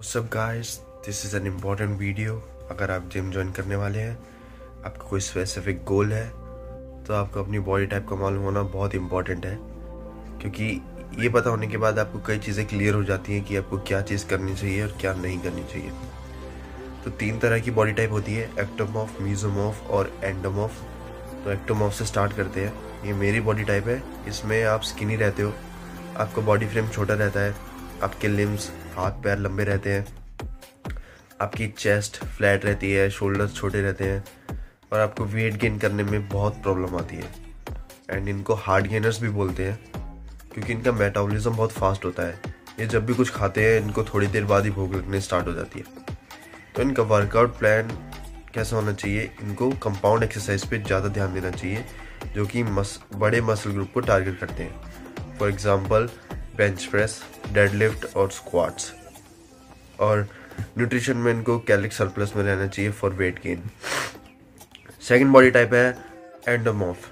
सब guys this is an important video अगर आप जिम ज्वाइन करने वाले हैं, आपका कोई स्पेसिफिक गोल है तो आपको अपनी बॉडी टाइप का मालूम होना बहुत इंपॉर्टेंट है। क्योंकि ये पता होने के बाद आपको कई चीज़ें क्लियर हो जाती हैं कि आपको क्या चीज़ करनी चाहिए और क्या नहीं करनी चाहिए। तो तीन तरह की बॉडी टाइप होती है एक्टोमॉफ मीजोमॉफ और एंडोमॉफ तो एक्टोमॉफ से स्टार्ट करते हैं। ये मेरी बॉडी टाइप है। इसमें आप स्किनी रहते हो, आपका बॉडी फ्रेम छोटा रहता है, आपके लिम्स हाथ पैर लंबे रहते हैं। आपकी चेस्ट फ्लैट रहती है शोल्डर्स छोटे रहते हैं और आपको वेट गेन करने में बहुत प्रॉब्लम आती है। एंड इनको हार्ड गेनर्स भी बोलते हैं, क्योंकि इनका मेटाबॉलिज्म बहुत फास्ट होता है। ये जब भी कुछ खाते हैं, इनको थोड़ी देर बाद ही भूख लगने स्टार्ट हो जाती है। तो इनका वर्कआउट प्लान कैसा होना चाहिए? इनको कंपाउंड एक्सरसाइज पे ज़्यादा ध्यान देना चाहिए, जो कि मस, बड़े मसल ग्रुप को टारगेट करते हैं। For example bench press deadlift और स्क्वाट्स और न्यूट्रिशन में इनको कैलिक सरप्लस में रहना चाहिए for weight gain second body type है एंडोमॉफ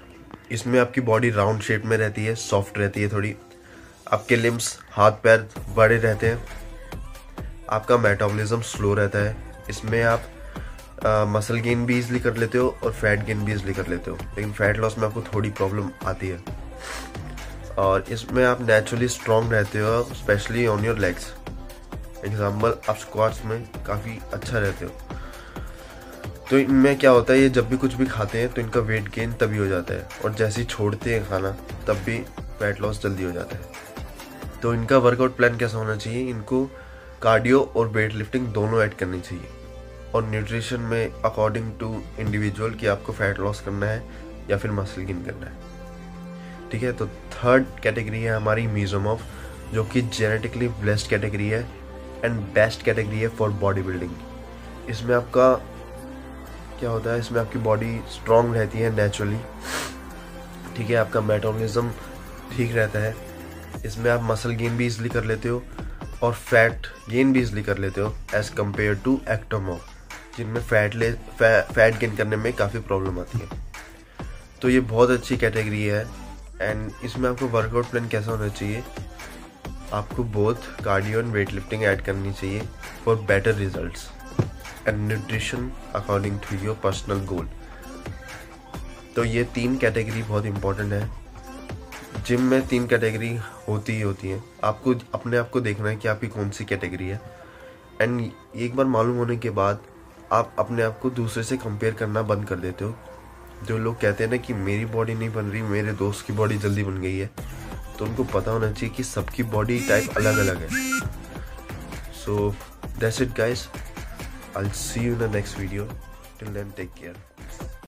इसमें आपकी बॉडी राउंड शेप में रहती है सॉफ्ट रहती है थोड़ी. आपके लिम्स हाथ, पैर बड़े रहते हैं. आपका मेटाबॉलिज्म स्लो रहता है. इसमें आप मसल गेन भी इजली कर लेते हो और फैट गेन भी इजली कर लेते हो. लेकिन फैट लॉस में आपको थोड़ी प्रॉब्लम आती है. और इसमें आप नेचुरली स्ट्रॉन्ग रहते हो especially on your legs example आप स्क्वाट्स में काफ़ी अच्छा रहते हो। तो इनमें क्या होता है, ये जब भी कुछ भी खाते हैं तो इनका वेट गेन तभी हो जाता है। और जैसे ही छोड़ते हैं खाना, तब भी वेट लॉस जल्दी हो जाता है। तो इनका वर्कआउट प्लान कैसा होना चाहिए? इनको कार्डियो और वेट लिफ्टिंग दोनों ऐड करनी चाहिए। और न्यूट्रिशन में अकॉर्डिंग टू इंडिविजुअल कि आपको फैट लॉस करना है या फिर मसल गेन करना है। ठीक है? तो थर्ड कैटेगरी है हमारी मीजोमॉफ जो कि जेनेटिकली ब्लेस्ड कैटेगरी है एंड बेस्ट कैटेगरी है फॉर बॉडी बिल्डिंग इसमें आपका क्या होता है? इसमें आपकी बॉडी स्ट्रांग रहती है नेचुरली ठीक है? आपका मेटाबॉलिज्म ठीक रहता है. इसमें आप मसल गेन भी इजली कर लेते हो और फैट गेन भी इजली कर लेते हो एज कंपेयर टू एक्टोमॉफ जिनमें फैट ले फै, फैट गेन करने में काफ़ी प्रॉब्लम आती है। तो ये बहुत अच्छी कैटेगरी है। एंड इसमें आपको वर्कआउट प्लान कैसा होना चाहिए? आपको both cardio and weightlifting add करनी चाहिए for better results and nutrition according to your personal goal तो ये तीन कैटेगरी बहुत इंपॉर्टेंट है। जिम में तीन कैटेगरी होती ही होती है। आपको अपने आप को देखना है कि आपकी कौन सी कैटेगरी है। एंड एक बार मालूम होने के बाद आप अपने आप को दूसरे से कंपेयर करना बंद कर देते हो। जो लोग कहते हैं ना कि मेरी बॉडी नहीं बन रही, मेरे दोस्त की बॉडी जल्दी बन गई है तो उनको पता होना चाहिए कि सबकी बॉडी टाइप अलग अलग है। So that's it guys I see you in the next video till then take care